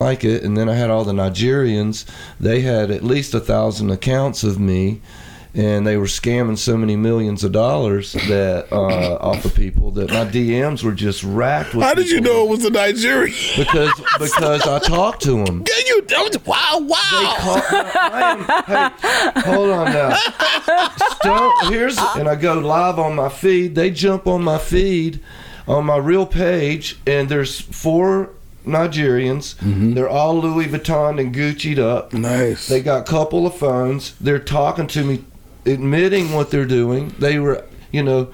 like it. And then I had all the Nigerians. They had at least a thousand accounts of me. And they were scamming so many millions of dollars that uh, off of people that my DMs were just racked with. How did you know it was a Nigerian? Because because I talked to them. Can you? Wow, wow. I am, hey, hold on now. Stone, here's and I go live on my feed. They jump on my feed on my real page, and there's four Nigerians. Mm-hmm. They're all Louis Vuitton and Gucci'd up. Nice. They got a couple of phones. They're talking to me, admitting what they're doing. They were, you know,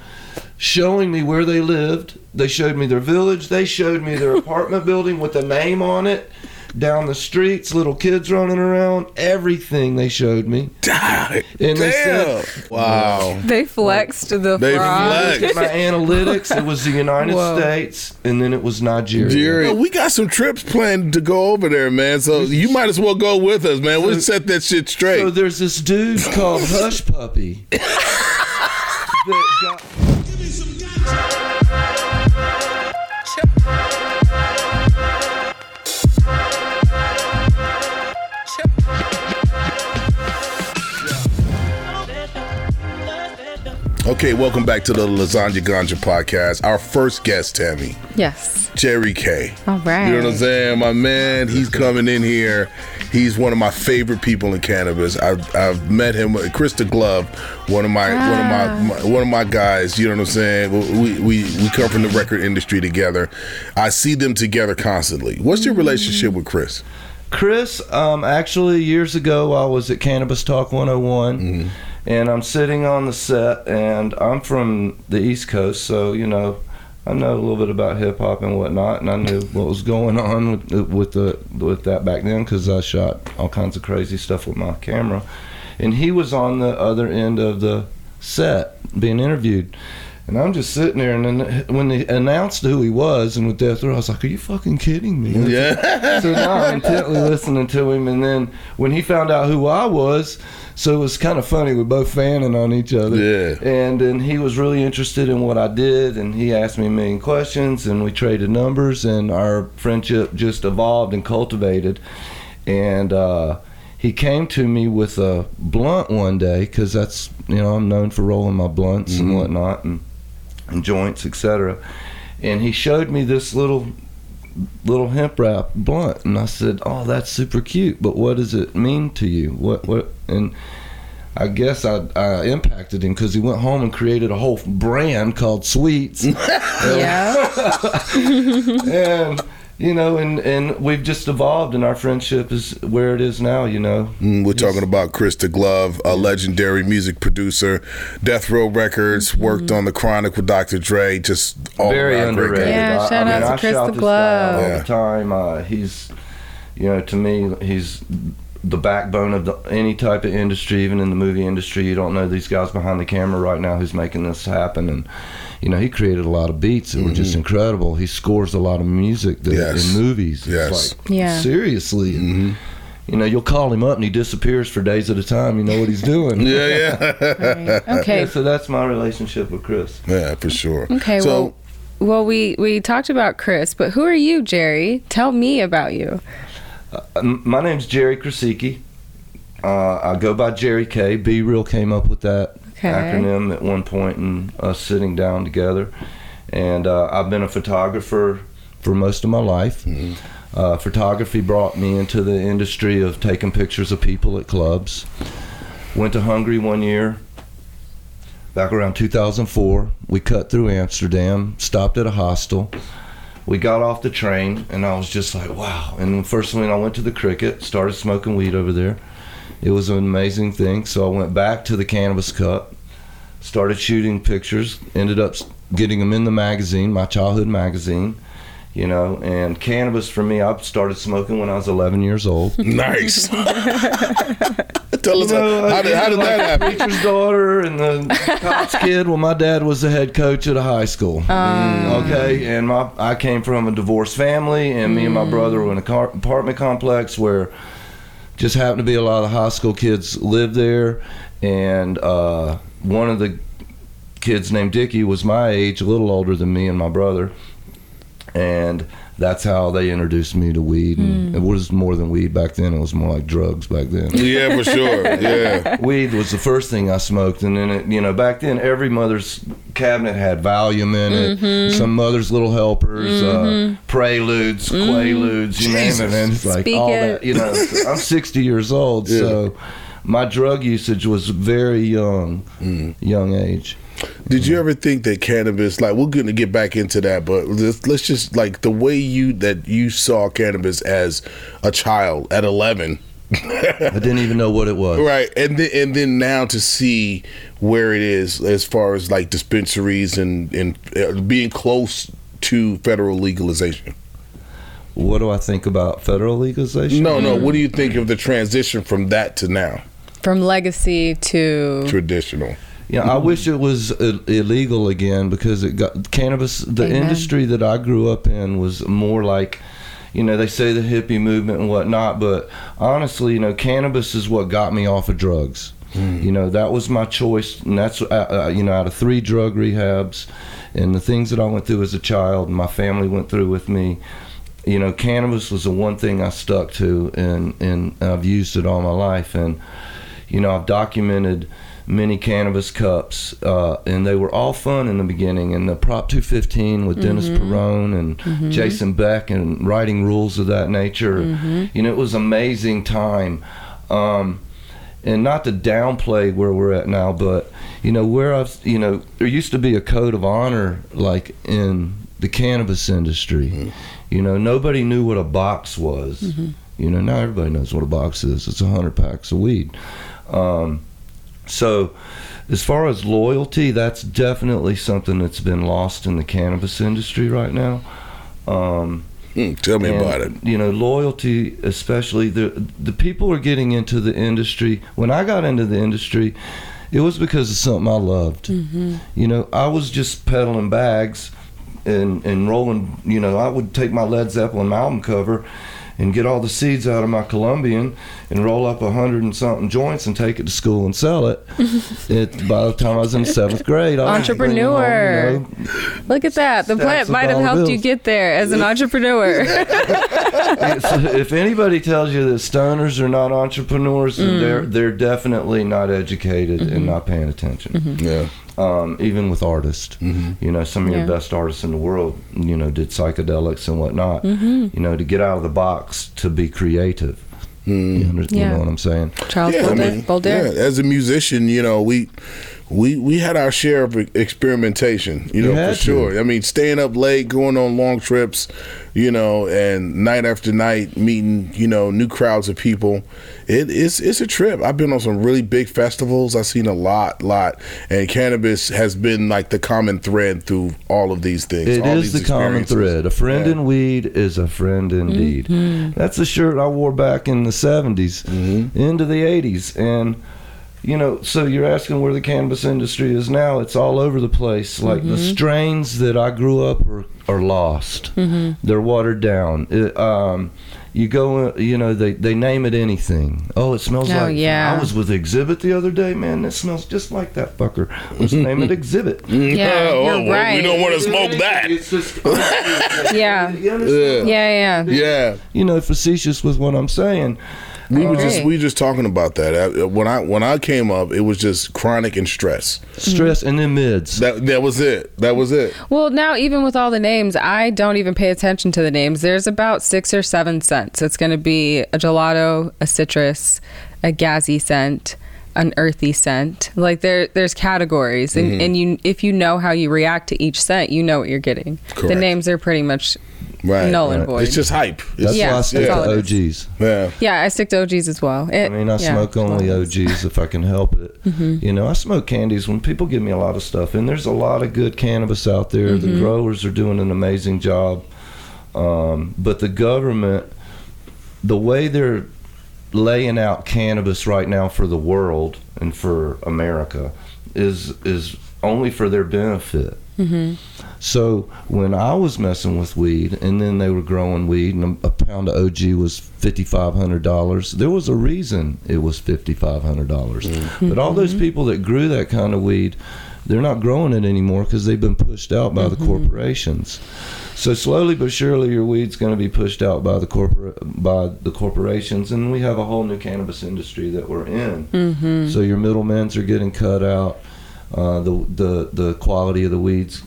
showing me where they lived. They showed me their village. They showed me their apartment building with a name on it. Down the streets, little kids running around. Everything they showed me. Damn. And they said- wow. They flexed the They fraud. flexed. My analytics, it was the United Whoa. States, and then it was Nigeria. Jerry, we got some trips planned to go over there, man. So you might as well go with us, man. We'll set that shit straight. So there's this dude called Hush Puppy. that got, Okay, welcome back to the Lasagna Ganja podcast. Our first guest, Tammy, Yes. Jerry K. All right. You know what I'm saying? My man, he's coming in here. He's one of my favorite people in cannabis. I've, I've met him, Chris the Glove, one of my one of my, ah. my one of my guys. You know what I'm saying? We, we we come from the record industry together. I see them together constantly. What's your relationship mm. with Chris? Chris, um, actually, years ago, I was at Cannabis Talk 101, mm-hmm. And I'm sitting on the set, and I'm from the East Coast, so, you know, I know a little bit about hip hop and whatnot, and I knew what was going on with, with the with that back then because I shot all kinds of crazy stuff with my camera, and he was on the other end of the set being interviewed. And I'm just sitting there, and then when they announced who he was, and with Death Row, I was like, "Are you fucking kidding me?" Yeah. so now I'm intently listening to him, and then when he found out who I was, so it was kind of funny. We both fanning on each other. Yeah. And then he was really interested in what I did, and he asked me a million questions, and we traded numbers, and our friendship just evolved and cultivated. And uh, he came to me with a blunt one day, because that's you know I'm known for rolling my blunts and whatnot, and and joints, etc. And he showed me this little little hemp wrap blunt and I said, "Oh, that's super cute, but what does it mean to you? What what?" And I guess I, I impacted him because he went home and created a whole brand called Sweets, Yeah. and you know, and and we've just evolved, and our friendship is where it is now. You know, Mm, We're talking about Chris the Glove, a legendary music producer, Death Row Records, worked on the Chronic with Dr. Dre. Just all very underrated. Yeah, I, shout I out mean, to I Chris the this guy out all Glove. the time. Uh, he's, you know, to me, he's the backbone of the, any type of industry, even in the movie industry. You don't know these guys behind the camera right now who's making this happen, and you know, he created a lot of beats that were just incredible. He scores a lot of music that, Mm-hmm. Yes. in movies. Yes. It's like, Yeah. seriously. And, You know, you'll call him up and he disappears for days at a time. You know what he's doing. Yeah, yeah. Right. Okay. Yeah, so that's my relationship with Chris. yeah, for sure. Okay. So, well, well, we we talked about Chris, but who are you, Jerry? Tell me about you. Um, My name's Jerry Krecicki. Uh, I go by Jerry K. B Real came up with that Okay. acronym at one point and us sitting down together. And uh, I've been a photographer for most of my life. Uh, photography brought me into the industry of taking pictures of people at clubs. Went to Hungary one year, back around 2004. We cut through Amsterdam, stopped at a hostel. We got off the train, and I was just like, wow. And the first thing I went to the cricket, started smoking weed over there. It was an amazing thing. So I went back to the Cannabis Cup, started shooting pictures, ended up getting them in the magazine, my childhood magazine. You know, and cannabis for me, I started smoking when I was 11 years old. nice. Tell us know, how, did, how did like that happen? Preacher's daughter and the cop's kid. Well, my dad was the head coach at a high school. Ah. Mm, okay, and my I came from a divorced family, and me and my mm. brother were in a car, apartment complex where just happened to be a lot of the high school kids lived there, and uh, one of the kids named Dickie was my age, a little older than me and my brother, and that's how they introduced me to weed. And Hmm. It was more than weed back then. It was more like drugs back then. Yeah, for sure. Yeah. weed was the first thing I smoked, and then it, you know back then every mother's cabinet had Valium in it, Mm-hmm. some mother's little helpers, uh, Preludes, Quaaludes, you name it, and it's like Speak all it. that. You know, I'm 60 years old, so my drug usage was very young, young age. Did you ever think that cannabis, like we're going to get back into that, but let's, let's just like the way you that you saw cannabis as a child at 11, I didn't even know what it was. right? And then and then now to see where it is as far as like dispensaries and and uh, being close to federal legalization. What do I think about federal legalization? No, no. What do you think of the transition from that to now From legacy to traditional? Yeah, I wish it was illegal again because it got cannabis. The Amen. industry that I grew up in was more like, you know, they say the hippie movement and whatnot, but honestly, you know, cannabis is what got me off of drugs. You know, that was my choice, and that's uh, uh, you know, out of three drug rehabs, and the things that I went through as a child, and my family went through with me. You know, cannabis was the one thing I stuck to, and and I've used it all my life, and you know, I've documented many cannabis cups, uh, and they were all fun in the beginning. And the Prop 215 with Dennis Peron and Jason Beck and writing rules of that nature, you know, it was amazing time. Um, and not to downplay where we're at now, but you know, where I've, you know, there used to be a code of honor like in the cannabis industry. You know, nobody knew what a box was. You know, now everybody knows what a box is. It's a hundred packs of weed. Um, so, as far as loyalty, that's definitely something that's been lost in the cannabis industry right now. Um, Hmm, tell me and, about it. You know, loyalty, especially the the people are getting into the industry. When I got into the industry, it was because of something I loved. Mm-hmm. You know, I was just peddling bags and and rolling. You know, I would take my Led Zeppelin album cover and get all the seeds out of my Colombian and roll up a hundred and something joints and take it to school and sell it. it by the time I was in seventh grade, I was bringing home, Entrepreneur. you know, look at that. The plant might have dollar helped you get there as an entrepreneur. If anybody tells you that stoners are not entrepreneurs, then mm. they're they're definitely not educated and mm-hmm. not paying attention. Mm-hmm. Yeah. Um, even with artists, mm-hmm. you know, some of Yeah. your best artists in the world, you know, did psychedelics and whatnot. Mm-hmm. You know, to get out of the box to be creative. Mm-hmm. You, under, you know what I'm saying? Charles I mean, Boulder. yeah, as a musician, you know, we we we had our share of experimentation, you You know, for had to. sure. I mean, staying up late, going on long trips, you know, and night after night meeting, you know, new crowds of people. It, it's it's a trip. I've been on some really big festivals. I've seen a lot, lot, and cannabis has been like the common thread through all of these things. It all is these the common thread. A friend Yeah. in weed is a friend indeed. Mm-hmm. That's a shirt I wore back in the 70s, mm-hmm. into the 80s. And, you know, so you're asking where the cannabis industry is now. It's all over the place. Like the strains that I grew up are, are lost, they're watered down. It, um, you go, uh, you know, they, they name it anything. Oh, it smells Oh, like. yeah. I was with Xzibit the other day, man. It smells just like that fucker. Let's name it Xzibit. Yeah, Oh, you're well, right. We don't want to smoke that. It's just, Yeah. You understand? Yeah, yeah. Yeah. You know, facetious with what I'm saying. We were agree. just we were just talking about that Uh, when I when I came up. It was just chronic and stress. Stress and then mids. That that was it. That was it. Well, now even with all the names, I don't even pay attention to the names. There's about six or seven scents. It's going to be a gelato, a citrus, a gassy scent, an earthy scent. Like there, there's categories, and, and you, if you know how you react to each scent, you know what you're getting. The names are pretty much Right. null and void. It's just hype. It's, That's Yeah, why I that's stick all to it is. OGs. yeah. yeah. I stick to OGs as well. It- I mean, I yeah. smoke only OGs if I can help it. Mm-hmm. You know, I smoke candies when people give me a lot of stuff, and there's a lot of good cannabis out there. Mm-hmm. The growers are doing an amazing job, um, but the government, the way they're laying out cannabis right now for the world and for America, is is only for their benefit. So when I was messing with weed, and then they were growing weed, and a, pound of OG was fifty five hundred dollars. There was a reason it was fifty five hundred dollars. Mm-hmm. But all those mm-hmm. people that grew that kind of weed, they're not growing it anymore because they've been pushed out by the mm-hmm. corporations. So slowly but surely, your weed's going to be pushed out by the corporate by the corporations, and we have a whole new cannabis industry that we're in. So your middlemen's are getting cut out. Uh, the the the quality of the weeds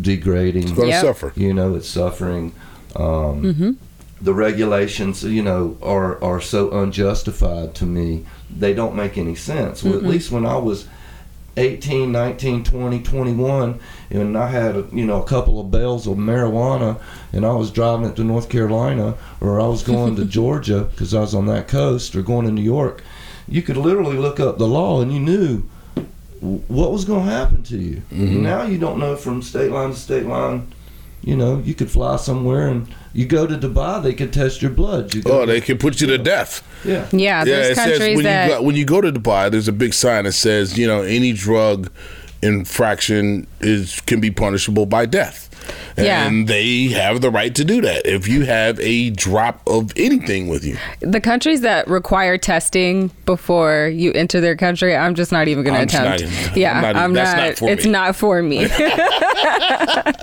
degrading. It's going to Yep. suffer. You know, it's suffering. Um, The regulations, you know, are are so unjustified to me. They don't make any sense. Well, at least when I was 18, 19, 20, 21, and I had, you know, a couple of bales of marijuana, and I was driving it to North Carolina, or I was going to Georgia because I was on that coast, or going to New York, you could literally look up the law and you knew w- what was going to happen to you. Mm-hmm. Now you don't know from state line to state line. You know, you could fly somewhere and you go to Dubai, they could test your blood. You go Oh, they can put you to death. yeah. Yeah, there's it says countries when that you go, when you go to Dubai, there's a big sign that says, you know, any drug infraction is can be punishable by death. Yeah. And they have the right to do that if you have a drop of anything with you. the countries that require testing before you enter their country, I'm just not even going to attempt. not yeah, I'm not I'm that's not. not for it's me. not for me.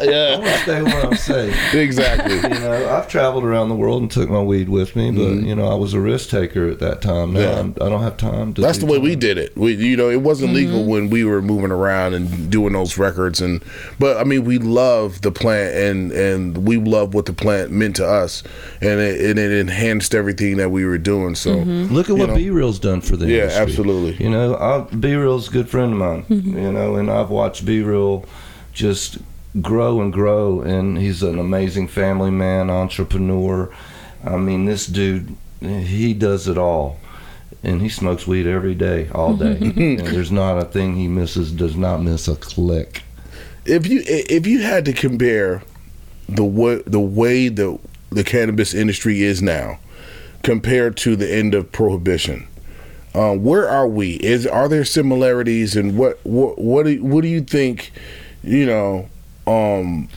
Yeah, I'll stay where I'm safe. exactly. You know, I've traveled around the world and took my weed with me, but mm-hmm. you know, I was a risk taker at that time. Now Yeah. I'm, I don't have time to. That's the way we did it. We, you know, it wasn't legal mm-hmm. when we were moving around and doing those records, and but I mean, we love the plant, and and we love what the plant meant to us, and it, and it enhanced everything that we were doing. So mm-hmm. Look at what know. B Real's done for the Yeah, industry. absolutely. You know, B Real's a good friend of mine. Mm-hmm. You know, and I've watched B Real just grow and grow, and he's an amazing family man, entrepreneur. I mean, this dude, he does it all. And he smokes weed every day, all day. Mm-hmm. and there's not a thing he misses, does not miss a click. If you if you had to compare the way the way the the cannabis industry is now compared to the end of prohibition, uh, where are we? Is are there similarities, and what what what do, what do you think? You know, um,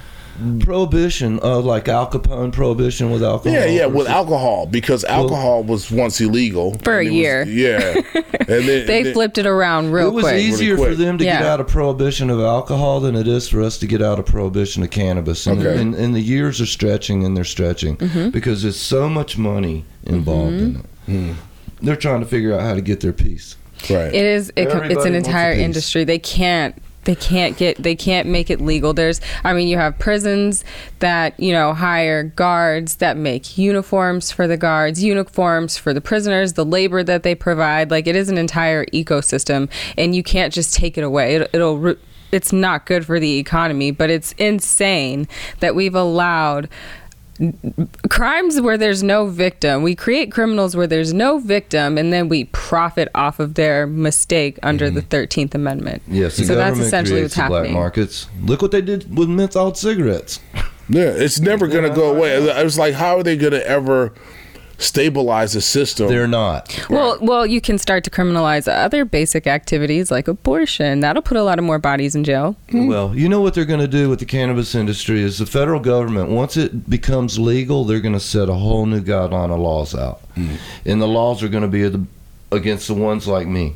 Prohibition, of like Al Capone prohibition with alcohol. yeah, yeah, with alcohol because alcohol was once illegal For a and it was- year. yeah, and then they then- flipped it around real it was quick. easier quick. for them to get out of prohibition of alcohol than it is for us to get out of prohibition of cannabis. And, Okay. and, and the years are stretching and they're stretching Mm-hmm. because there's so much money involved in it. They're trying to figure out how to get their piece. right. It is. It, it's an entire industry. They can't. They can't get. They can't make it legal. There's. I mean, you have prisons that you know hire guards that make uniforms for the guards, uniforms for the prisoners, the labor that they provide. Like it is an entire ecosystem, and you can't just take it away. It, it'll. ru- It's not good for the economy, but it's insane that we've allowed crimes where there's no victim. We create criminals where there's no victim, and then we profit off of their mistake under the mm-hmm. Thirteenth Amendment. Yes, the so that's essentially what's happening. black markets. Look what they did with menthol cigarettes. Yeah, it's never gonna go away. I was like, how are they gonna ever stabilize the system? They're not. Well, well, you can start to criminalize other basic activities like abortion. That'll put a lot of more bodies in jail. Hmm. Well, you know what they're going to do with the cannabis industry is the federal government, once it becomes legal, they're going to set a whole new guideline of laws out. Hmm. And the laws are going to be the, against the ones like me.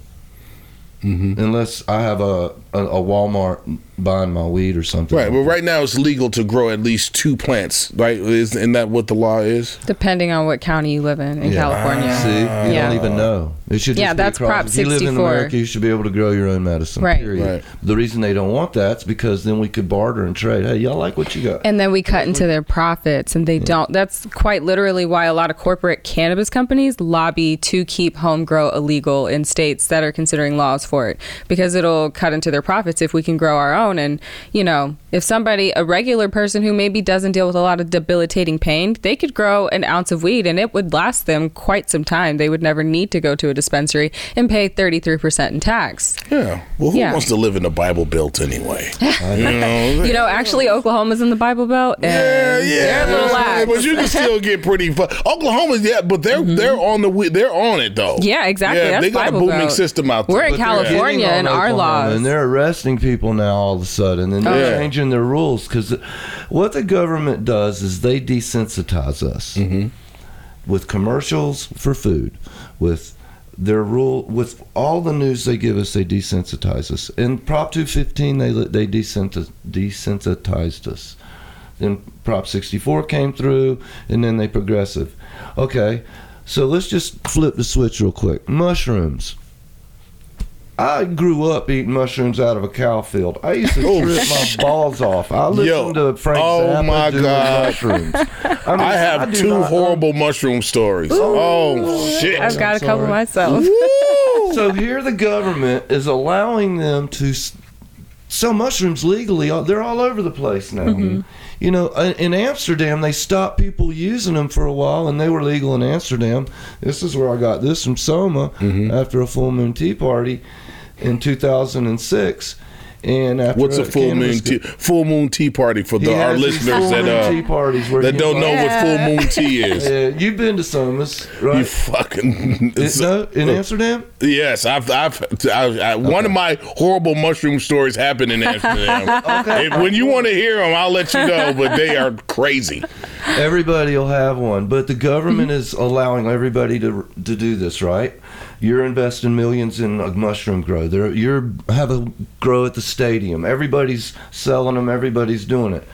Mm-hmm. Unless I have a, a, a Walmart buying my weed or something. Right. Well, right now it's legal to grow at least two plants. Right? Is, isn't that what the law is? Depending on what county you live in in Yeah. California. Ah, see, you Yeah. don't even know. It should just Yeah, be that's across- Prop If you live in America, you should be able to grow your own medicine. Right. Period. Right. The reason they don't want that is because then we could barter and trade. Hey, y'all like what you got? And then we cut into their profits, and they don't. That's quite literally why a lot of corporate cannabis companies lobby to keep home grow illegal in states that are considering laws for it, because it'll cut into their profits if we can grow our own. And you know, if somebody, a regular person who maybe doesn't deal with a lot of debilitating pain, they could grow an ounce of weed, and it would last them quite some time. They would never need to go to a dispensary and pay thirty three percent in tax. Yeah. Well, who Yeah. wants to live in the Bible Belt anyway? you know. You know, actually, Oklahoma's in the Bible Belt, and Yeah, yeah, they're a little yeah, lax. but you can still get pretty. Fu- Oklahoma, yeah, but they're they're on the they're on it though. Mm-hmm. Yeah, exactly. Yeah, That's they got Bible a booming Belt. system out there. We're in California hitting and our Oklahoma, laws. and they're arresting people now all of a sudden, and they're oh, Yeah. changing their rules because what the government does is they desensitize us mm-hmm. with commercials for food, with their rule, with all the news they give us, they desensitize us. In Prop 215, they they desensitized us. Then Prop 64 came through, and then they progressive. Okay, so let's just flip the switch real quick. Mushrooms. I grew up eating mushrooms out of a cow field. I used to Oh, trip my balls off. I listened Yo. to Frank Oh, Zappa my doing God. mushrooms. I, mean, I have do two not- horrible mushroom stories. Oh shit! I've got a couple sorry. myself. Woo! So here the government is allowing them to sell mushrooms legally. They're all over the place now. Mm-hmm. You know, in in Amsterdam, they stopped people using them for a while, and they were legal in Amsterdam. This is where I got this from Soma Mm-hmm. after a full moon tea party in 2006. And after What's a full moon tea full moon tea party for the, our listeners full that moon tea uh parties where that don't know invites- what full moon tea is? Yeah, you've been to Soma's, right? You fucking It- no, in Amsterdam. Yes, I've, I've, I, I, one of my horrible mushroom stories happened in Amsterdam. If- when you want to hear them, I'll let you know, but they are crazy. Everybody will have one, but the government is allowing everybody to to do this, right? You're investing millions in a mushroom grow. There, you're have a grow at the stadium. Everybody's selling them. Everybody's doing it.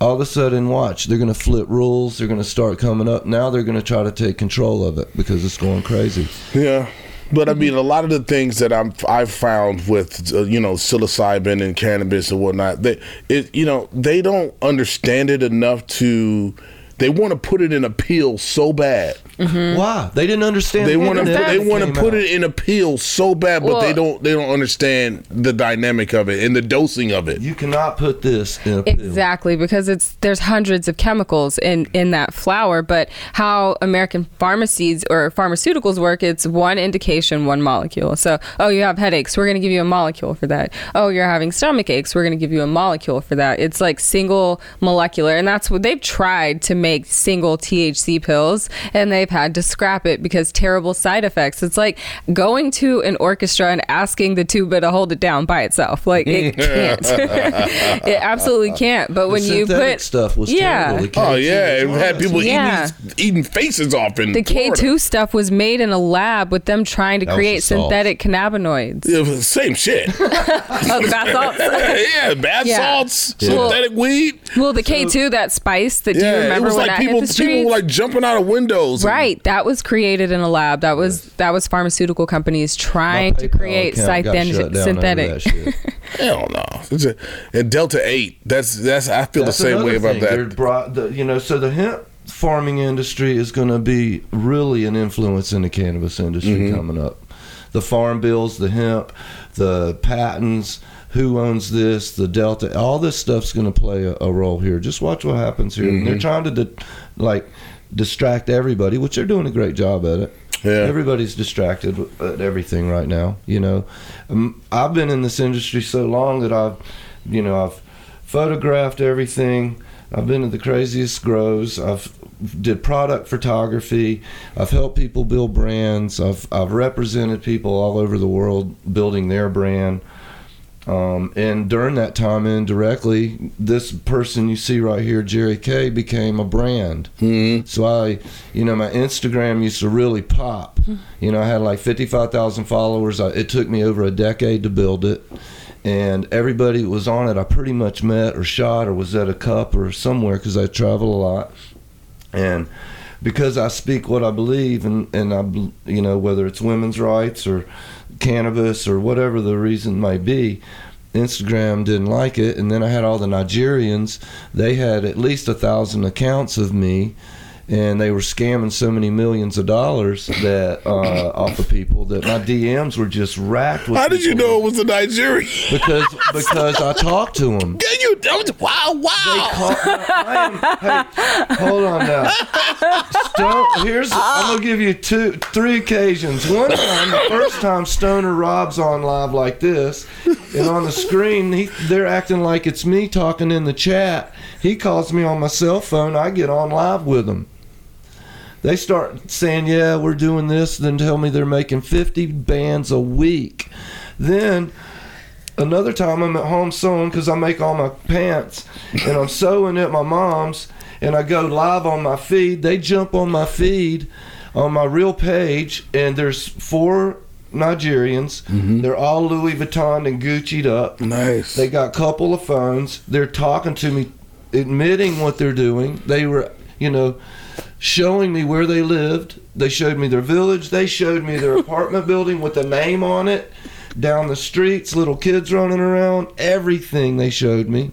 All of a sudden, watch. They're going to flip rules. They're going to start coming up. Now they're going to try to take control of it because it's going crazy. Yeah. But I mean, a lot of the things that I'm I've found with uh, you know psilocybin and cannabis and whatnot, they it you know they don't understand it enough to they want to put it in a pill so bad. Mm-hmm. Why? They didn't understand. They want to they want to put out. it in a pill so bad, but they don't they don't understand the dynamic of it and the dosing of it. You cannot put this in a pill. Exactly, because it's there's hundreds of chemicals in in that flower. But how American pharmacies or pharmaceuticals work, it's one indication, one molecule. So, oh, you have headaches, we're going to give you a molecule for that. Oh, you're having stomach aches, we're going to give you a molecule for that. It's like single molecular, and that's what they've tried to make single THC pills, and they've had to scrap it because terrible side effects. It's like going to an orchestra and asking the tuba to hold it down by itself. Like it can't. it absolutely can't. But The when you put stuff was yeah. terrible. Oh yeah, it had people Yeah. eating eating faces off in the K two stuff was made in a lab with them trying to That create the salt. synthetic cannabinoids. It was the same shit. oh, the bath salts. yeah, bath Yeah. salts, Yeah. synthetic weed. Well, the K two, that spice that do you Yeah, it remember was when like that people, hit the people were like jumping out of windows. And- Right, that was created in a lab. That was that was pharmaceutical companies trying to create account got synthen- shut down over synthetic. Hell no. It's a, and Delta Eight. That's that's. I feel That's the same way about thing. that. Brought, the, you know, so the hemp farming industry is going to be really an influence in the cannabis industry Mm-hmm. coming up. The farm bills, the hemp, the patents, who owns this, the delta, all this stuff's going to play a, a role here. Just watch what happens here. Mm-hmm. They're trying to di- like distract everybody, which they're doing a great job at it. Yeah. Everybody's distracted at everything right now. You know, um, I've been in this industry so long that I've, you know, I've photographed everything. I've been to the craziest grows. I've did product photography. I've helped people build brands. I've I've represented people all over the world building their brand. Um, and during that time, indirectly, this person you see right here, Jerry K, became a brand. Mhm. So I, you know, my Instagram used to really pop. You know, I had like 55,000 followers. I, it took me over a decade to build it. And everybody that was on it, I pretty much met or shot or was at a cup or somewhere because I travel a lot. And because I speak what I believe, and, and I, you know, whether it's women's rights or cannabis or whatever the reason may be, Instagram didn't like it. And then I had all the Nigerians, they had at least a thousand accounts of me. And they were scamming so many millions of dollars that uh, off of people that my DMs were just racked with. How did you know it was a Nigerian? Because because I talked to them. Can you? Wow! Wow! Call- I am- hey, hold on now. Here's I'm gonna give you two, three occasions. One time, the first time Stoner Rob's on live like this, and on the screen, he, they're acting like it's me talking in the chat. He calls me on my cell phone. I get on live with him. They start saying, "Yeah, we're doing this," then tell me they're making 50 bands a week. Then another time I'm at home sewing because I make all my pants, and I'm sewing at my mom's, and I go live on my feed. They jump on my feed on my real page, and there's four Nigerians. Mm-hmm. They're all Louis Vuitton and Gucci'd up. Nice. They got a couple of phones. They're talking to me, admitting what they're doing. They were, you know, showing me where they lived. They showed me their village. They showed me their apartment building with a name on it. Down the streets, little kids running around. Everything they showed me.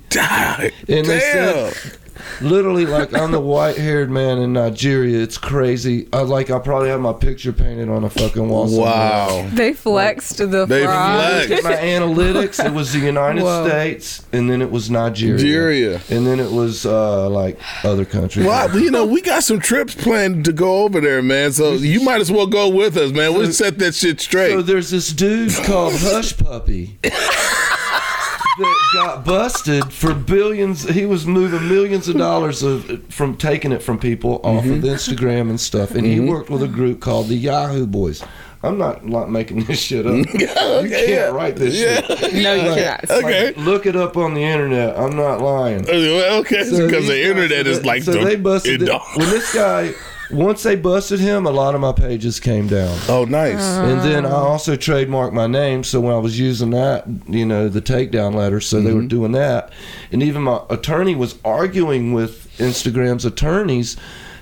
And they damn. said, literally, like I'm the white-haired man in Nigeria. It's crazy. I like I probably have my picture painted on a fucking wall. somewhere. wow. They flexed the They fraud. flexed. my analytics, it was the United Whoa. States, and then it was Nigeria, Nigeria. and then it was uh, like other countries. Well, I- you know, we got some trips planned to go over there, man. So you might as well go with us, man. We'll set that shit straight. So there's this dude called Hushpuppi that got busted for billions. He was moving millions of dollars of from taking it from people off of mm-hmm. Instagram and stuff, and he mm-hmm. worked with a group called the Yahoo Boys. I'm not like making this shit up. you can't yeah. write this Yeah. shit. No, you Like, cannot. okay. Look it up on the internet. I'm not lying. Uh, okay, So because the internet is like so the they busted it. when this guy once they busted him a lot of my pages came down Oh, nice. and then I also trademarked my name so when I was using that you know the takedown letters so they were Mm-hmm. doing that and even my attorney was arguing with Instagram's attorneys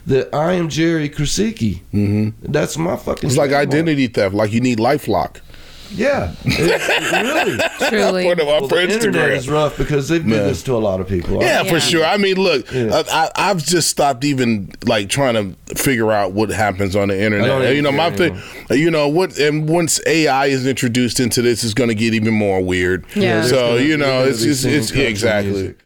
that I am Jerry Krecicki mm-hmm. that's my fucking It's like trademark. identity theft. Like you need LifeLock. Yeah it, really Truly. Put them up well, for the internet Instagram. is rough because they've did Man. this to a lot of people Yeah, Yeah. for sure. I mean, look, Yeah. I, I, I've just stopped even like trying to figure out what happens on the I don't internet. Oh, even You know, my care thing, you know, what, and once AI is introduced into this, it's going to get even more weird. Yeah. There's So gonna- you there's know, gonna it's be just, singing it's country exactly. music.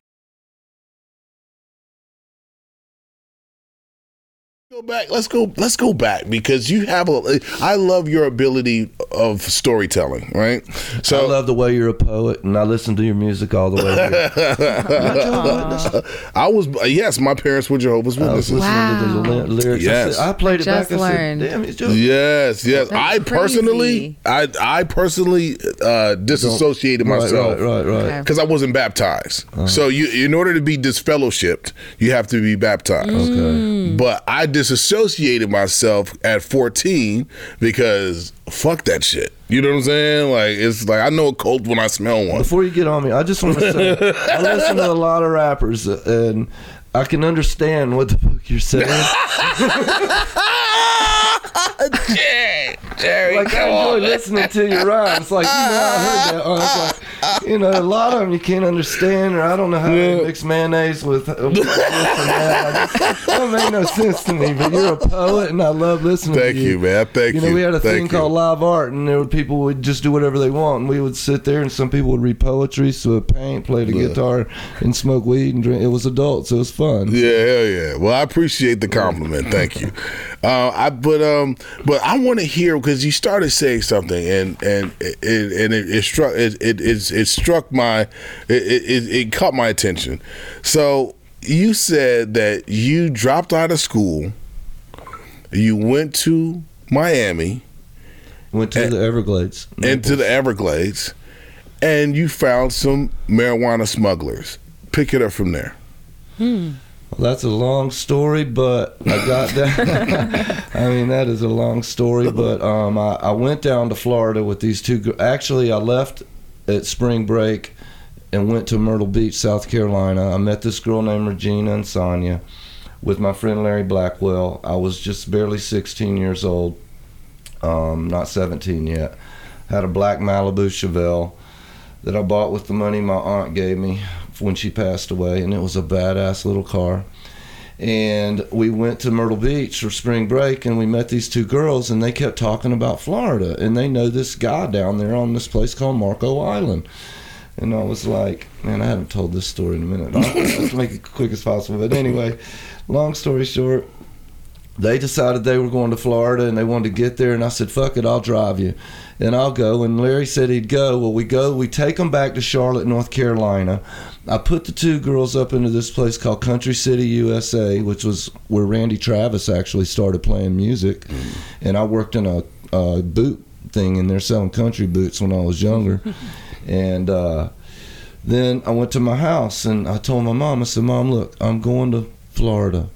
Go back. Let's go. Let's go back because you have a. I love your ability of storytelling. Right. So I love the way you're a poet, and I listen to your music all the way. Here. I was yes, my parents were Jehovah's I was Witnesses. listening to the Wow. lyrics. Yes. I, said, I played it Just back. I learned. said, "Damn, it's just." Yes, yes. That's I personally, I I personally uh, disassociated Right, myself right, right, right. Okay. because I wasn't baptized. So you, in order to be disfellowshipped, you have to be baptized. Okay. But I disassociated myself at 14 because fuck that shit. You know what I'm saying? Like it's like I know a cult when I smell one. Before you get on me, I just want to say I listen to a lot of rappers, and I can understand what the fuck you're saying. Jerry, Jerry, like I enjoy on. listening to your rhymes. Like you know, I heard that. Oh, it's like, you know, a lot of them you can't understand, or I don't know how to mix mayonnaise with, uh, with that. I just, that don't no sense to me. But you're a poet, and I love listening. Thank to you, man. Thank you you. know, we had a Thank thing you. called live art, and there were people would just do whatever they want, and we would sit there, and some people would read poetry, so would paint, play the guitar, and smoke weed and drink. It was adults, so it was fun. Yeah, hell yeah. Well, I appreciate the compliment. Thank you. Uh, I but um but I want to hear because you started saying something and and it, and it, it struck it it, it, it struck my it, it it caught my attention. So you said that you dropped out of school, you went to Miami Went to And- the Everglades. into the Everglades, and you found some marijuana smugglers. Pick it up from there. Hmm. Well, that's a long story, but I got that. I mean, that is a long story, but um, I, I went down to Florida with these two. Actually, I left at spring break and went to Myrtle Beach, South Carolina. I met this girl named Regina and Sonia with my friend Larry Blackwell. I was just barely 16 years old, um, not 17 yet. Had a black Malibu Chevelle that I bought with the money my aunt gave me when she passed away, and it was a badass little car. And we went to Myrtle Beach for spring break, and we met these two girls, and they kept talking about Florida, and they know this guy down there on this place called Marco Island. And I was like, man, I haven't told this story in a minute. I'll, let's make it quick as possible. But anyway, long story short, they decided they were going to Florida and they wanted to get there. And I said, fuck it, I'll drive you. And I'll go. And Larry said he'd go. Well, we go, we take them back to Charlotte, North Carolina. I put the two girls up into this place called Country City, USA, which was where Randy Travis actually started playing music. And I worked in a, a boot thing in there selling country boots when I was younger. And uh, then I went to my house and I told my mom, I said, Mom, look, I'm going to Florida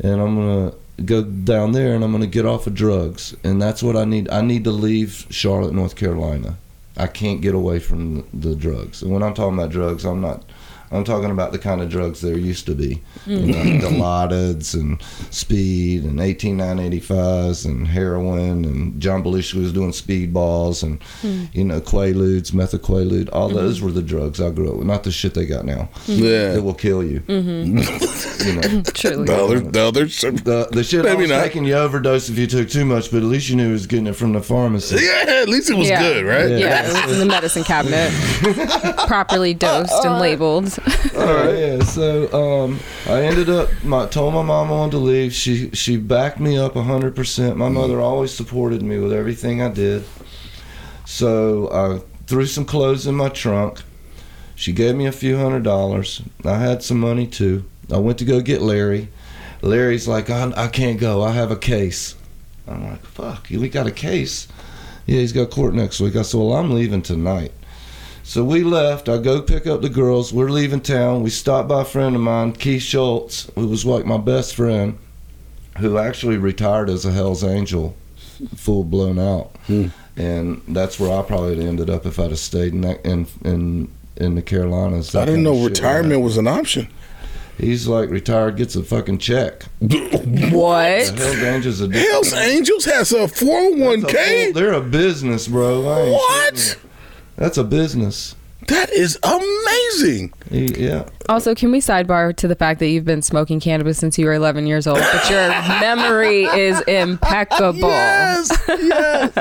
and I'm going to go down there and I'm going to get off of drugs. And that's what I need. I need to leave Charlotte, North Carolina. I can't get away from the drugs. And when I'm talking about drugs, I'm not. I'm talking about the kind of drugs there used to be, you mm. know, Dilaudids and speed and 18985s and heroin and John Belushi was doing speedballs and hmm. you know Quaaludes, methaqualude. All mm-hmm. those were the drugs I grew up with, not the shit they got now. Mm-hmm. Yeah. It will kill you. Mm-hmm. you know. Truly. The other, the other, The, the shit I Maybe was not. taking you overdose if you took too much, but at least you knew he was getting it from the pharmacy. yeah, at least it was Yeah. good, right? Yeah, it was in the medicine cabinet, properly dosed and labeled. All right, yeah. So um, I ended up. My, told my mom I wanted to leave. She she backed me up hundred percent. My mother always supported me with everything I did. So I threw some clothes in my trunk. She gave me a few hundred dollars. I had some money too. I went to go get Larry. Larry's like, I, I can't go. I have a case. I'm like, fuck, we got a case. Yeah, he's got court next week. I said, well, I'm leaving tonight. So we left. I go pick up the girls. We're leaving town. We stopped by a friend of mine, Keith Schultz, who was like my best friend, who actually retired as a Hell's Angel, full blown out. Hmm. And that's where I probably ended up if I'd have stayed in that, in in in the Carolinas. I didn't know of shit retirement was an option. He's like retired, gets a fucking check. What? Hell's Angels a Hell's Angels has a 401k. They're a business, bro. I ain't What? Shitting you. That's a business. That is amazing. Yeah. Also, can we sidebar to the fact that you've been smoking cannabis since you were 11 years old, but your memory is impeccable? Yes, yes.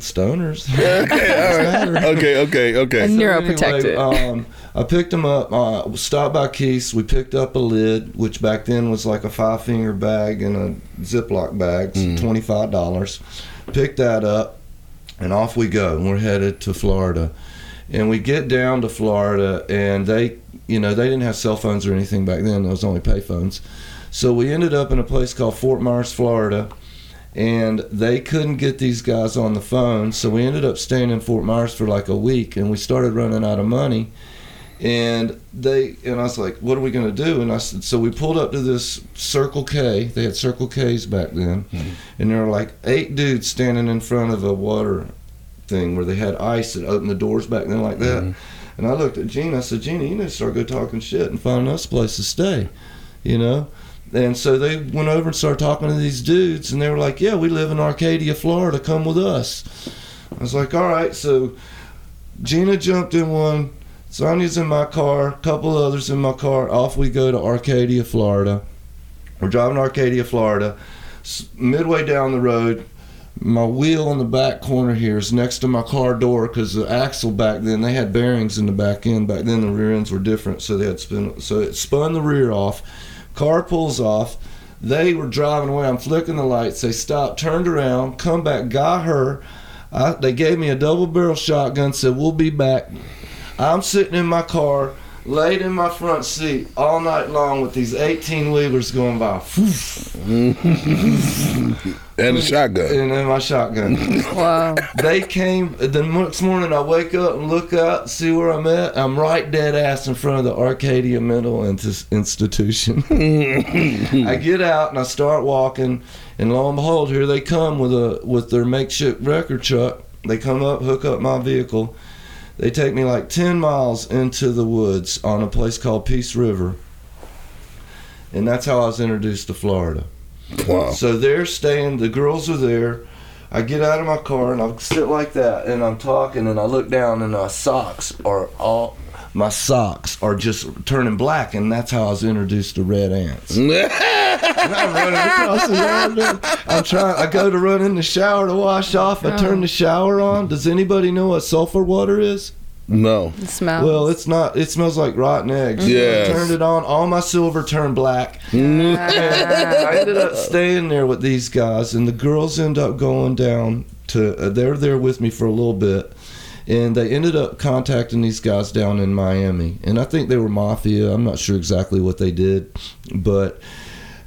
Stoners. okay, all right. Okay, okay, okay. And neuroprotected. Anyway, um, I picked him up. Uh, stopped by Keith's. We picked up a lid, which back then was like a five finger bag and a Ziploc bag, Mm. twenty five dollars. Picked that up, and off we go. And we're headed to Florida. And we get down to Florida, and they, you know, they didn't have cell phones or anything back then. There was only pay phones. So we ended up in a place called Fort Myers, Florida and they couldn't get these guys on the phone. So we ended up staying in Fort Myers for like a week, and we started running out of money. And they and I was like, "What are we going to do?" And I said, "So we pulled up to this Circle K. They had Circle K's back then, mm-hmm. and there were like eight dudes standing in front of a water thing where they had ice that opened the doors back then like that." Mm-hmm. And I looked at Gina. I said, "Gina, you need to start go talking shit and find us a place to stay," you know. And so they went over and started talking to these dudes, and they were like, "Yeah, we live in Arcadia, Florida. Come with us." I was like, "All right." So Gina jumped in one, Sonia's in my car, couple others in my car. Off we go to Arcadia, Florida. We're driving Arcadia, Florida. Midway down the road, my wheel in the back corner here is next to my car door because the axle back then they had bearings in the back end. Back then the rear ends were different, so they had spin. So it spun the rear off. Car pulls off. They were driving away. I'm flicking the lights. They stopped, turned around, come back, got her. I, they gave me a double barrel shotgun. Said we'll be back. I'm sitting in my car, laid in my front seat all night long with these 18 wheelers going by. And a shotgun. And then my shotgun. Wow. they came the next morning. I wake up and look out, see where I'm at. I'm right dead ass in front of the Arcadia Mental Institution. I get out and I start walking, and lo and behold, here they come with a with their makeshift record truck. They come up, hook up my vehicle. They take me like ten miles into the woods on a place called Peace River, and that's how I was introduced to Florida. Wow. So they're staying. The girls are there. I get out of my car and I sit like that, and I'm talking, and I look down, and my socks are all. My socks are just turning black, and that's how I was introduced to red ants. And I'm running across the yard. I'm trying. I go to run in the shower to wash off. I turn the shower on. Does anybody know what sulfur water is? no. The smell. Well, it's not. It smells like rotten eggs. Yeah. I turned it on. All my silver turned black. And I ended up staying there with these guys, and the girls end up going down to. Uh, they're there with me for a little bit, and they ended up contacting these guys down in Miami, and I think they were mafia. I'm not sure exactly what they did, but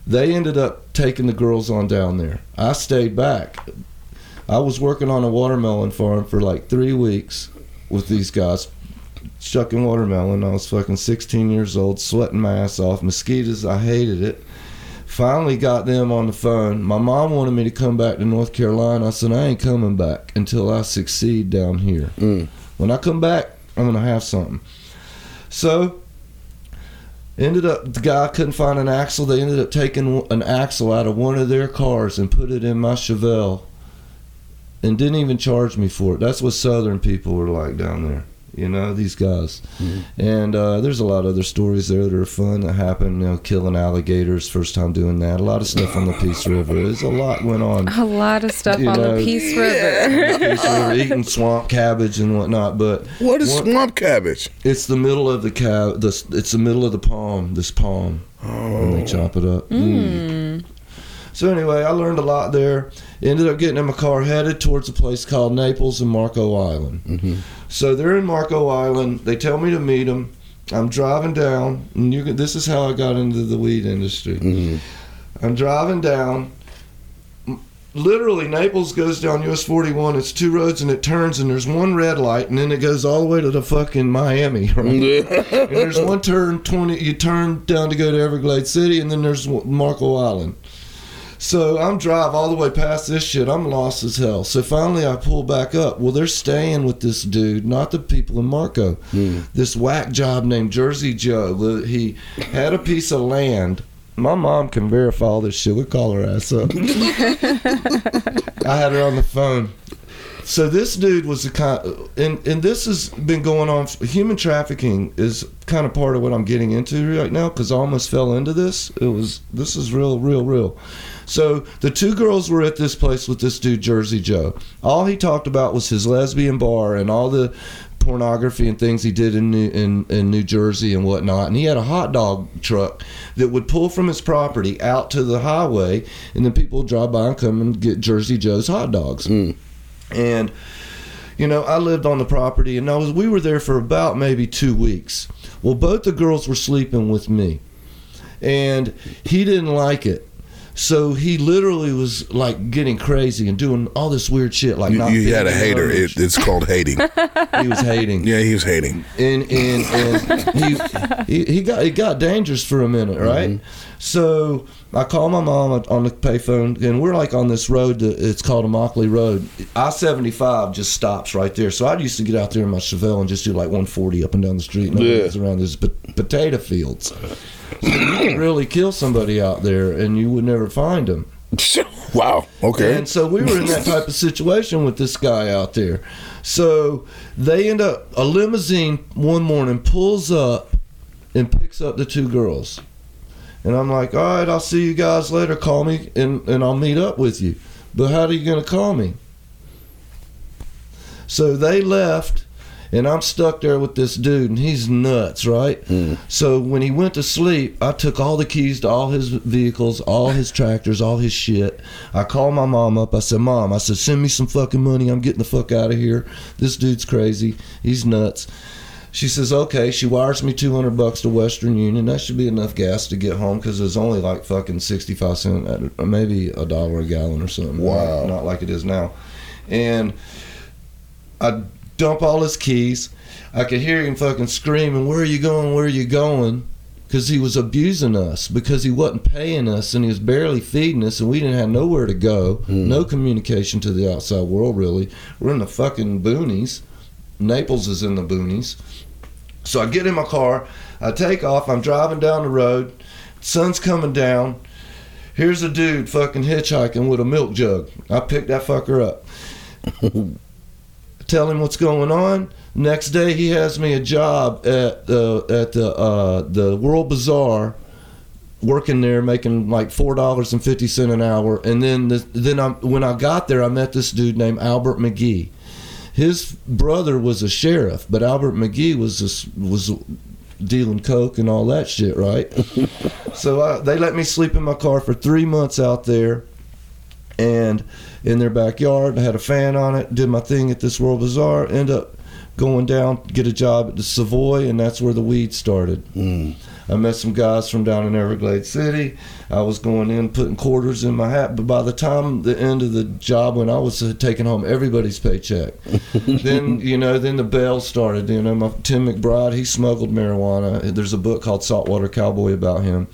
they ended up taking the girls on down there. I stayed back. I was working on a watermelon farm for like three weeks. with these guys, shucking watermelon. I was fucking 16 years old, sweating my ass off. Mosquitoes, I hated it. Finally got them on the phone. My mom wanted me to come back to North Carolina. I said, I ain't coming back until I succeed down here. Mm. When I come back, I'm gonna have something. So ended up the guy couldn't find an axle. They ended up taking an axle out of one of their cars and put it in my Chevelle, and didn't even charge me for it. That's what Southern people were like down there. You know these guys, and uh, there's a lot of other stories there that are fun that happen You know, killing alligators, first time doing that. A lot of stuff on the Peace River. There's a lot went on. A lot of stuff on know, the Peace River. Peace River, eating swamp cabbage and whatnot, but What is What- swamp cabbage? it's the middle of the cab. The, it's the middle of the palm. This palm. And they chop it up. Mm. So anyway, I learned a lot there. Ended up getting in my car, headed towards a place called Naples and Marco Island. Mm-hmm. So they're in Marco Island. They tell me to meet them. I'm driving down, and you can, this is how I got into the weed industry. Mm-hmm. I'm driving down. Literally, Naples goes down US 41. It's two roads, and it turns, and there's one red light, and then it goes all the way to the fucking Miami. Right? and there's one turn 20. You turn down to go to Everglades City, and then there's Marco Island. So I'm drive all the way past this shit. I'm lost as hell. So finally, I pull back up. Well, they're staying with this dude, not the people in Marco. Hmm. This whack job named Jersey Joe. He had a piece of land. My mom can verify all this shit. We'll call her ass up. I had her on the phone. So this dude was the kind, and and this has been going on. Human trafficking is kind of part of what I'm getting into right now because I almost fell into this. It was this is real, real, real. So the two girls were at this place with this dude Jersey Joe. All he talked about was his lesbian bar and all the pornography and things he did in New, in, in New Jersey and whatnot. And he had a hot dog truck that would pull from his property out to the highway, and then people would drive by and come and get Jersey Joe's hot dogs. Hmm. And you know, I lived on the property, and I was we were there for about maybe two weeks. Well, both the girls were sleeping with me, and he didn't like it. So he literally was like getting crazy and doing all this weird shit, like You, not you had a hater. It, it's called hating. he was hating Yeah, he was hating. and and, and he, he he got it got dangerous for a minute, right? Mm-hmm. So I call my mom on the payphone, and we're like on this road that it's called Immokalee Road. I seventy five just stops right there. So I used to get out there in my Chevelle and just do like one forty up and down the street, and Yeah. yeah. around these potato fields. So you could really kill somebody out there, and you would never find them. wow. Okay. And so we were in that type of situation with this guy out there. So they end up a limousine one morning pulls up and picks up the two girls. And I'm like, all right, I'll see you guys later. Call me and, and I'll meet up with you. But how are you going to call me? So they left, and I'm stuck there with this dude, and he's nuts, right? So when he went to sleep, I took all the keys to all his vehicles, all his tractors, all his shit. I called my mom up. I said, Mom, I said, send me some fucking money. I'm getting the fuck out of here. This dude's crazy. He's nuts. She says, okay. She wires me 200 bucks to Western Union. That should be enough gas to get home because it's only like fucking 65 cents, uh, maybe a dollar a gallon or something. Wow. Not like it is now. And I dump all his keys. I could hear him fucking screaming, "Where are you going? Where are you going?" Because he was abusing us because he wasn't paying us and he was barely feeding us and we didn't have nowhere to go, hmm. no communication to the outside world really. We're in the fucking boonies. Naples is in the boonies. So I get in my car, I take off, I'm driving down the road, sun's coming down. Here's a dude fucking hitchhiking with a milk jug. I pick that fucker up tell him what's going on. Next day, he has me a job at the at the uh, the World Bazaar, working there, making like four dollars and fifty cent an hour. And then the, then I when I got there, I met this dude named Albert McGee. His brother was a sheriff, but Albert McGee was this, was dealing coke and all that shit, right? so I, they let me sleep in my car for three months out there and in their backyard. I had a fan on it. Did my thing at this World Bazaar. End up going down get a job at the Savoy, and that's where the weed started. I met some guys from down in Everglades City. I was going in putting quarters in my hat, but by the time the end of the job, when I was uh, taking home everybody's paycheck, then you know, then the bell started. You know, my Tim McBride, he smuggled marijuana. There's a book called Saltwater Cowboy about him,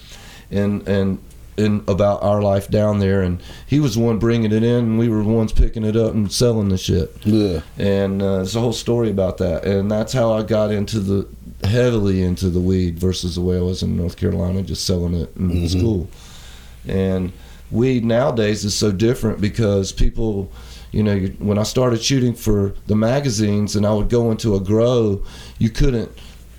and and and about our life down there. And he was the one bringing it in, and we were the ones picking it up and selling the shit. Yeah. And uh, there's a whole story about that, and that's how I got into the heavily into the weed versus the way I was in North Carolina, just selling it in school. And weed nowadays is so different because people, you know, you, when I started shooting for the magazines and I would go into a grow, you couldn't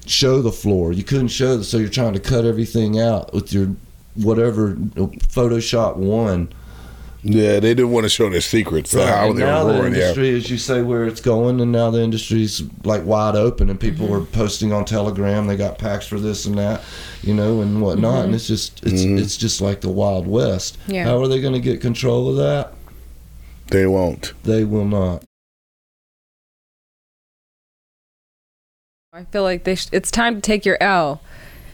show the floor. You couldn't show the, so you're trying to cut everything out with your whatever uh, Photoshop one. Yeah, they didn't want to show their secrets. Right. How And they now were the roaring. Yeah. industry, as you say, where it's going, and now the industry's like wide open, and people mm-hmm. are posting on Telegram. They got packs for this and that, you know, and whatnot. Mm-hmm. And it's just it's mm-hmm. it's just like the Wild West. Yeah. How are they going to get control of that? They won't. They will not. I feel like they sh- it's time to take your L.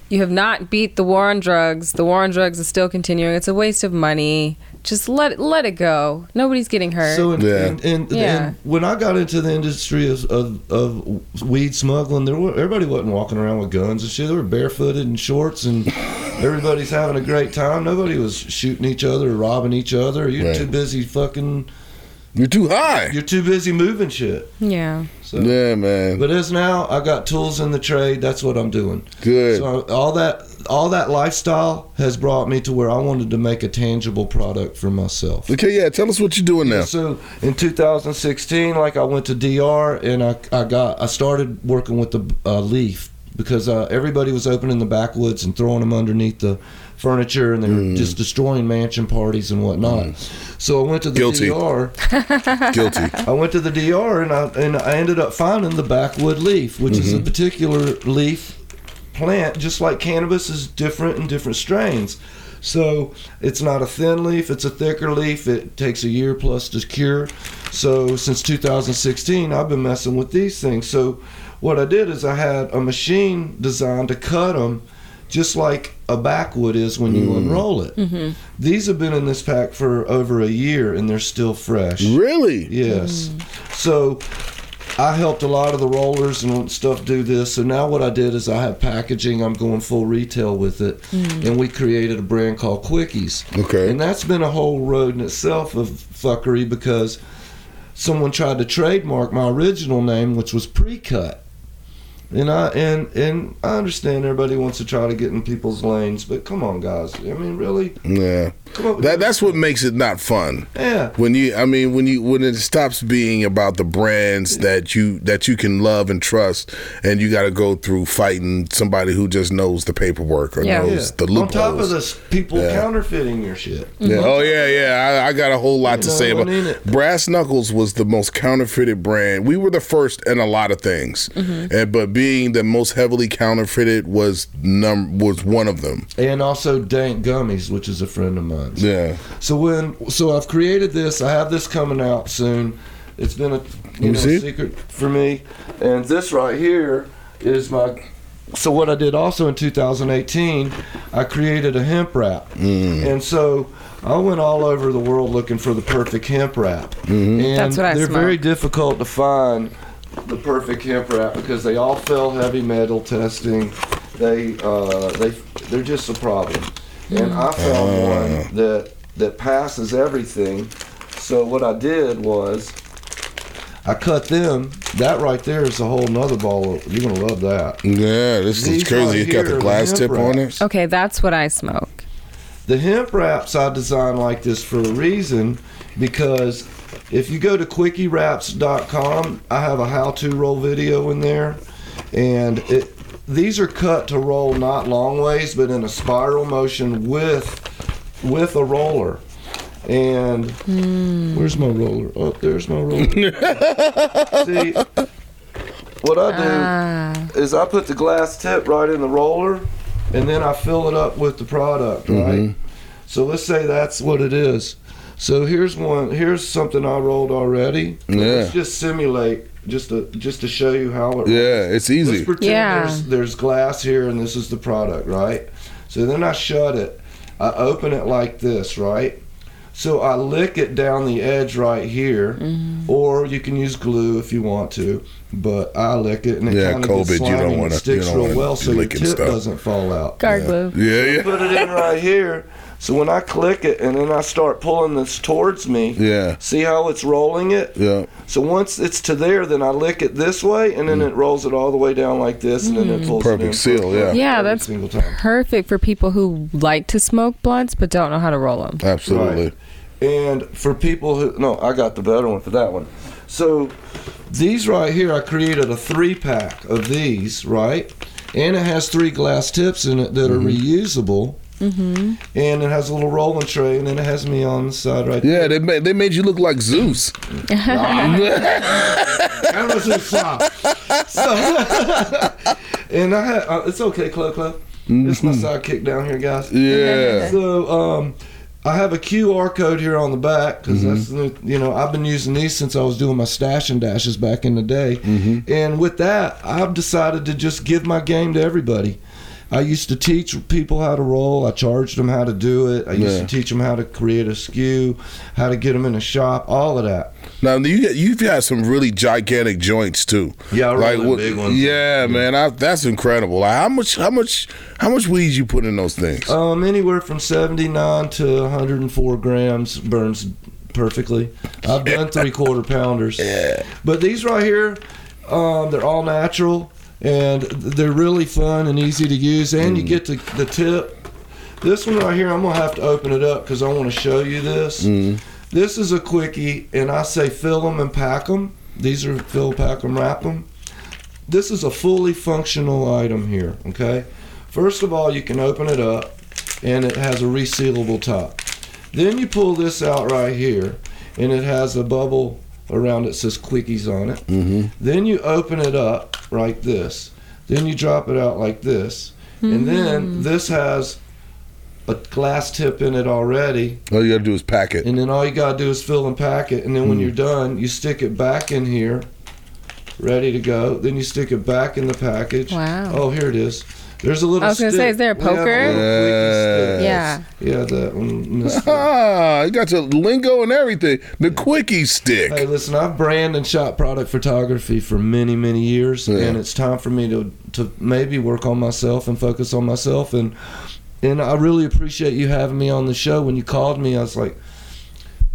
You have not beat the war on drugs. The war on drugs is still continuing. It's a waste of money. Just let it, let it go. Nobody's getting hurt. So, and, Yeah. and, and, Yeah. and when I got into the industry of, of, of weed smuggling, there were, everybody wasn't walking around with guns and shit. They were barefooted and shorts, and everybody's having a great time. Nobody was shooting each other or robbing each other. You're Right. too busy fucking. You're too high. You're too busy moving shit. yeah. So. Yeah, man. But as now, I got tools in the trade. That's what I'm doing. Good. So all that all that lifestyle has brought me to where I wanted to make a tangible product for myself. Okay, yeah. Tell us what you're doing now. So in 2016, like I went to DR and I, I got I started working with the uh, leaf because uh, everybody was opening the backwoods and throwing them underneath the furniture and they Mm. just destroying mansion parties and whatnot. So I went to the Guilty. DR. Guilty. I went to the DR and I and I ended up finding the backwood leaf, which is a particular leaf plant, just like cannabis is different in different strains. So it's not a thin leaf; it's a thicker leaf. It takes a year plus to cure. So since 2016, I've been messing with these things. So what I did is I had a machine designed to cut them. Just like a backwood is when you mm. unroll it. Mm-hmm. These have been in this pack for over a year and they're still fresh. Really? Yes. Mm. So I helped a lot of the rollers and stuff do this. So now what I did is I have packaging. I'm going full retail with it, mm. and we created a brand called Quickies. Okay. And that's been a whole road in itself of fuckery because someone tried to trademark my original name, which was pre-cut. And I and and I understand everybody wants to try to get in people's lanes, but come on, guys. I mean, really? Yeah. Come on. That that's what makes it not fun. yeah. When you, I mean, when you when it stops being about the brands that you that you can love and trust, and you got to go through fighting somebody who just knows the paperwork or Yeah. knows the loopholes. On top of this, people Yeah. counterfeiting your shit. Yeah. Mm-hmm. Oh yeah, yeah. I, I got a whole lot You to know, say about it- Brass Knuckles was the most counterfeited brand. We were the first in a lot of things, mm-hmm. and but being the most heavily counterfeited was num was one of them. and also Dank Gummies, which is a friend of mine. Yeah. So when so I've created this. I have this coming out soon. It's been a you know, see. secret for me, and this right here is my. So what I did also in 2018, I created a hemp wrap, mm. and so I went all over the world looking for the perfect hemp wrap, and That's what I they're smoke. very difficult to find the perfect hemp wrap because they all fail heavy metal testing. They uh, they they're just a problem, and I found one that that passes everything. So what I did was I cut them. That right there is a whole nother ball. Of, you're gonna love that. Yeah, this is crazy. right It got the glass the tip hemp on it. Okay, that's what I smoke. The hemp wraps I designed like this for a reason because if you go to quickiewraps.com, I have a how-to roll video in there, and it these are cut to roll not long ways, but in a spiral motion with with a roller. And where's my roller? Oh, there's my roller. See, what I do Ah, is I put the glass tip right in the roller, and then I fill it up with the product, right? So let's say that's what it is. So here's one. Here's something I rolled already. Yeah. Let's just simulate just to just to show you how it. Yeah, it's easy. Let's easy. pretend Yeah. there's, there's glass here and this is the product, right? So then I shut it. I open it like this, right? So I lick it down the edge right here, Mm-hmm. or you can use glue if you want to. But I lick it and it Yeah, kind of COVID, gets you slimy don't wanna- it sticks you don't real well, so your licking tip stuff. doesn't fall out. Guard glue. Yeah, yeah, Put it in right here. So when I click it and then I start pulling this towards me, yeah, see how it's rolling it? yeah. So once it's to there, then I lick it this way, and then it rolls it all the way down like this, and then it pulls Mm. Perfect it in seal, yeah. Yeah, every that's single time. perfect for people who like to smoke blunts but don't know how to roll them. Absolutely. Right. And for people who no, I got the better one for that one. So these right here, I created a three pack of these, right? And it has three glass tips in it that are reusable. Mm-hmm. And it has a little rolling tray, and then it has me on the side right Yeah, they made they made you look like Zeus. That was his song. So, and I had, uh, it's okay, Club Club. It's my sidekick down here, guys. Yeah. So, um, I have a QR code here on the back because that's the, you know I've been using these since I was doing my stash and dashes back in the day, and with that I've decided to just give my game to everybody. I used to teach people how to roll. I charged them how to do it. I used Yeah. to teach them how to create a SKU, how to get them in a shop, all of that. Now you you've had some really gigantic joints too. Yeah, I roll them what- big ones. Yeah, man, I, that's incredible. Like, how much, how much, how much weed you put in those things? Um, anywhere from 79 to 104 grams burns perfectly. I've done three quarter pounders. Yeah. But these right here, um, they're all natural and they're really fun and easy to use. And you mm. get the, the tip. This one right here, I'm to have to open it up because I want to show you this. Mm. This is a quickie, and I say fill them and pack them. These are fill, pack them, wrap them. This is a fully functional item here, okay? First of all, you can open it up, and it has a resealable top. Then you pull this out right here, and it has a bubble around it says quickies on it. Mm-hmm. Then you open it up like this. Then you drop it out like this. And then this has a glass tip in it already. All you gotta do is pack it. And then all you gotta do is fill and pack it. And then Hmm. when you're done, you stick it back in here, ready to go. Then you stick it back in the package. Wow. Oh, here it is. There's a little. I was gonna say, is there a poker? little quickie Yes. Yeah. Yeah, that one. Ah, you got your lingo and everything. The quickie stick. Hey, listen, I've brand and shot product photography for many, many years, Yeah. and it's time for me to to maybe work on myself and focus on myself. And and I really appreciate you having me on the show. When you called me, I was like,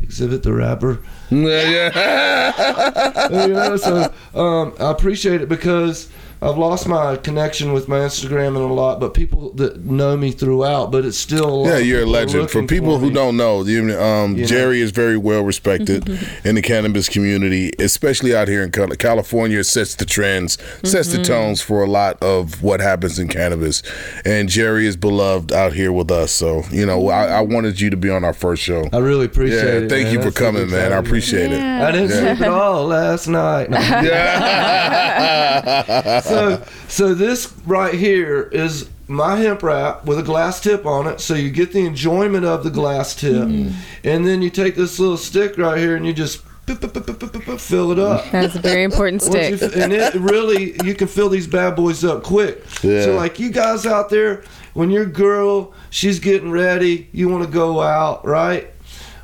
Xzibit the rapper. Yeah, yeah. you know, so um, I appreciate it because I've lost my connection with my Instagram and a lot, but people that know me throughout, but it's still a lot Yeah, you're a legend. For looking people who me. don't know, you- um, You know. Jerry is very well respected in the cannabis community, especially out here in California. It sets the trends, sets the tones for a lot of what happens in cannabis. And Jerry is beloved out here with us. So, you know, I, I wanted you to be on our first show. I really appreciate Yeah, it. thank man. you for That's coming, man. I exciting. appreciate it. I didn't sleep at all last night. No. Yeah. so so this right here is my hemp wrap with a glass tip on it so you get the enjoyment of the glass tip Mm-hmm. and then you take this little stick right here and you just fill it up That's a very important Once stick. f- and it really you can fill these bad boys up quick Yeah. so like you guys out there when your girl she's getting ready you want to go out right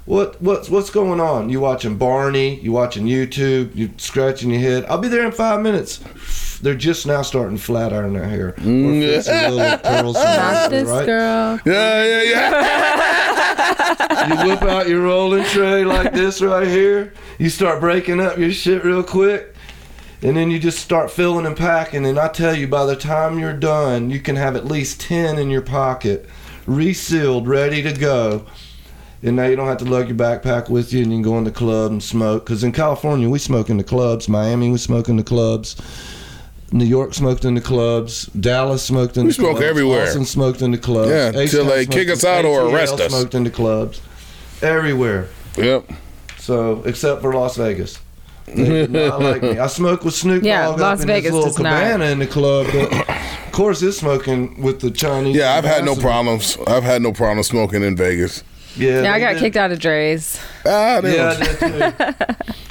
what what's what's going on? You watching Barney? You watching YouTube? You scratching your head? I'll be there in five minutes. They're just now starting flat iron their hair or mm. fix some little curls. and Not this right? girl. yeah, yeah, yeah. You whip out your rolling tray like this right here. You start breaking up your shit real quick. And then you just start filling and packing. And I tell you, by the time you're done, you can have at least 10 in your pocket, resealed, ready to go. And now you don't have to lug your backpack with you and you can go in the club and smoke. Because in California, we smoke in the clubs. Miami, we smoke in the clubs. New York smoked in the clubs. Dallas smoked in We the smoke clubs. everywhere. Austin smoked in the clubs. Yeah, till H-Town they kick us out or ATL arrest us. smoked in the clubs. Everywhere. Yep. So, except for Las Vegas. They did not like me. I smoked with Snoop Yeah, Dogg Las up in Vegas his little does not. cabana in the club, but of course, it's smoking with the Chinese. Yeah, I've had no problems. I've had no problem smoking in Vegas. Yeah, Yeah, I got did. kicked out of Dre's. Ah, Yeah, don't- I did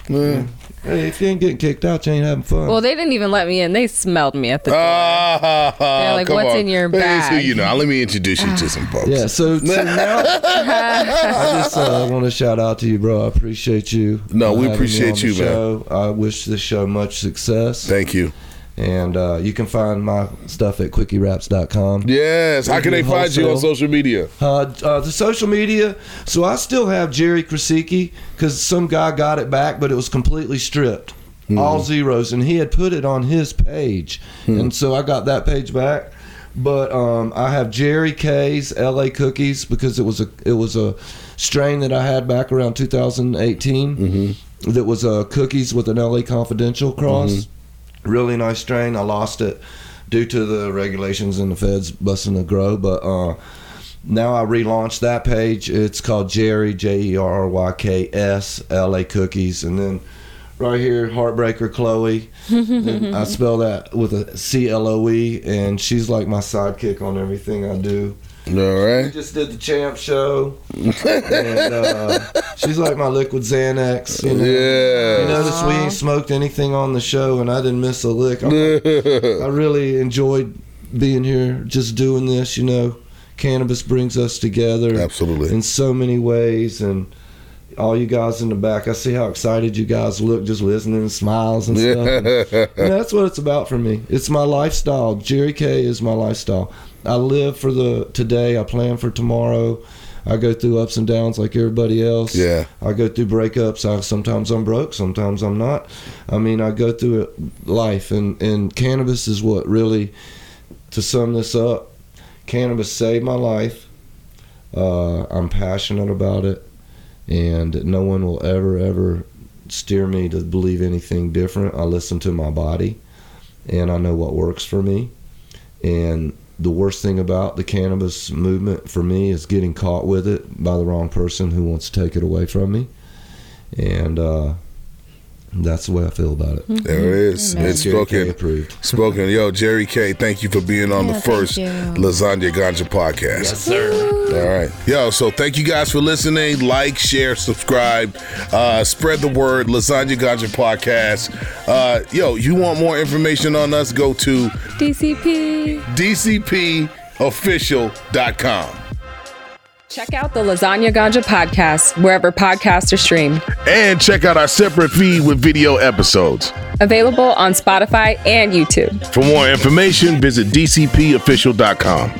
too. Yeah. Hey, if you ain't getting kicked out, you ain't having fun. Well, they didn't even let me in. They smelled me at the door. Ah, They're like, "What's on. in your Here's who bag?" you know. Let me introduce you to some folks. yeah, so, so now I just uh, want to shout out to you, bro. I appreciate you. No, uh, we appreciate on you, man. show. I wish this show much success. Thank you. And uh, you can find my stuff at quickiewraps.com. Yes. How can they find you on social media? Uh, uh, the social media. So I still have Jerry Krecicki because some guy got it back, but it was completely stripped, all zeros, and he had put it on his page, and so I got that page back. But um, I have Jerry K's L.A. Cookies because it was a it was a strain that I had back around 2018 that was uh, cookies with an L.A. Confidential cross. Really nice strain. I lost it due to the regulations and the feds busting the grow, but uh, now I relaunched that page. It's called Jerry J E R R Y K S L A Cookies, and then right here Heartbreaker Chloe. I spell that with a C L O E, and she's like my sidekick on everything I do. All We right. just did the champ show, and uh, she's like my liquid Xanax. You know? Yeah. You notice we ain't smoked anything on the show, and I didn't miss a lick. I'm I really enjoyed being here, just doing this. You know, cannabis brings us together Absolutely. in so many ways, and all you guys in the back, I see how excited you guys look just listening and smiles and stuff. And, and that's what it's about for me. It's my lifestyle. Jerry K is my lifestyle. I live for the today. I plan for tomorrow. I go through ups and downs like everybody else. Yeah. I go through breakups. I, sometimes I'm broke, sometimes I'm not. I mean, I go through it, life, and, and cannabis is what really, to sum this up, cannabis saved my life. Uh, I'm passionate about it, and no one will ever, ever steer me to believe anything different. I listen to my body, and I know what works for me. And the worst thing about the cannabis movement for me is getting caught with it by the wrong person who wants to take it away from me. And uh, that's the way I feel about it. There it is. Amen. It's spoken. approved. Spoken. Yo, Jerry K, thank you for being on Yeah, the first. Lasagna Ganja podcast. Yes, sir. All right. Yo, so thank you guys for listening. Like, share, subscribe, uh, spread the word. Lasagna Ganja podcast. Uh, yo, you want more information on us? Go to DCP. dcpofficial.com. Check out the Lasagna Ganja podcast wherever podcasts are streamed. And check out our separate feed with video episodes. Available on Spotify and YouTube. For more information, visit dcpofficial.com.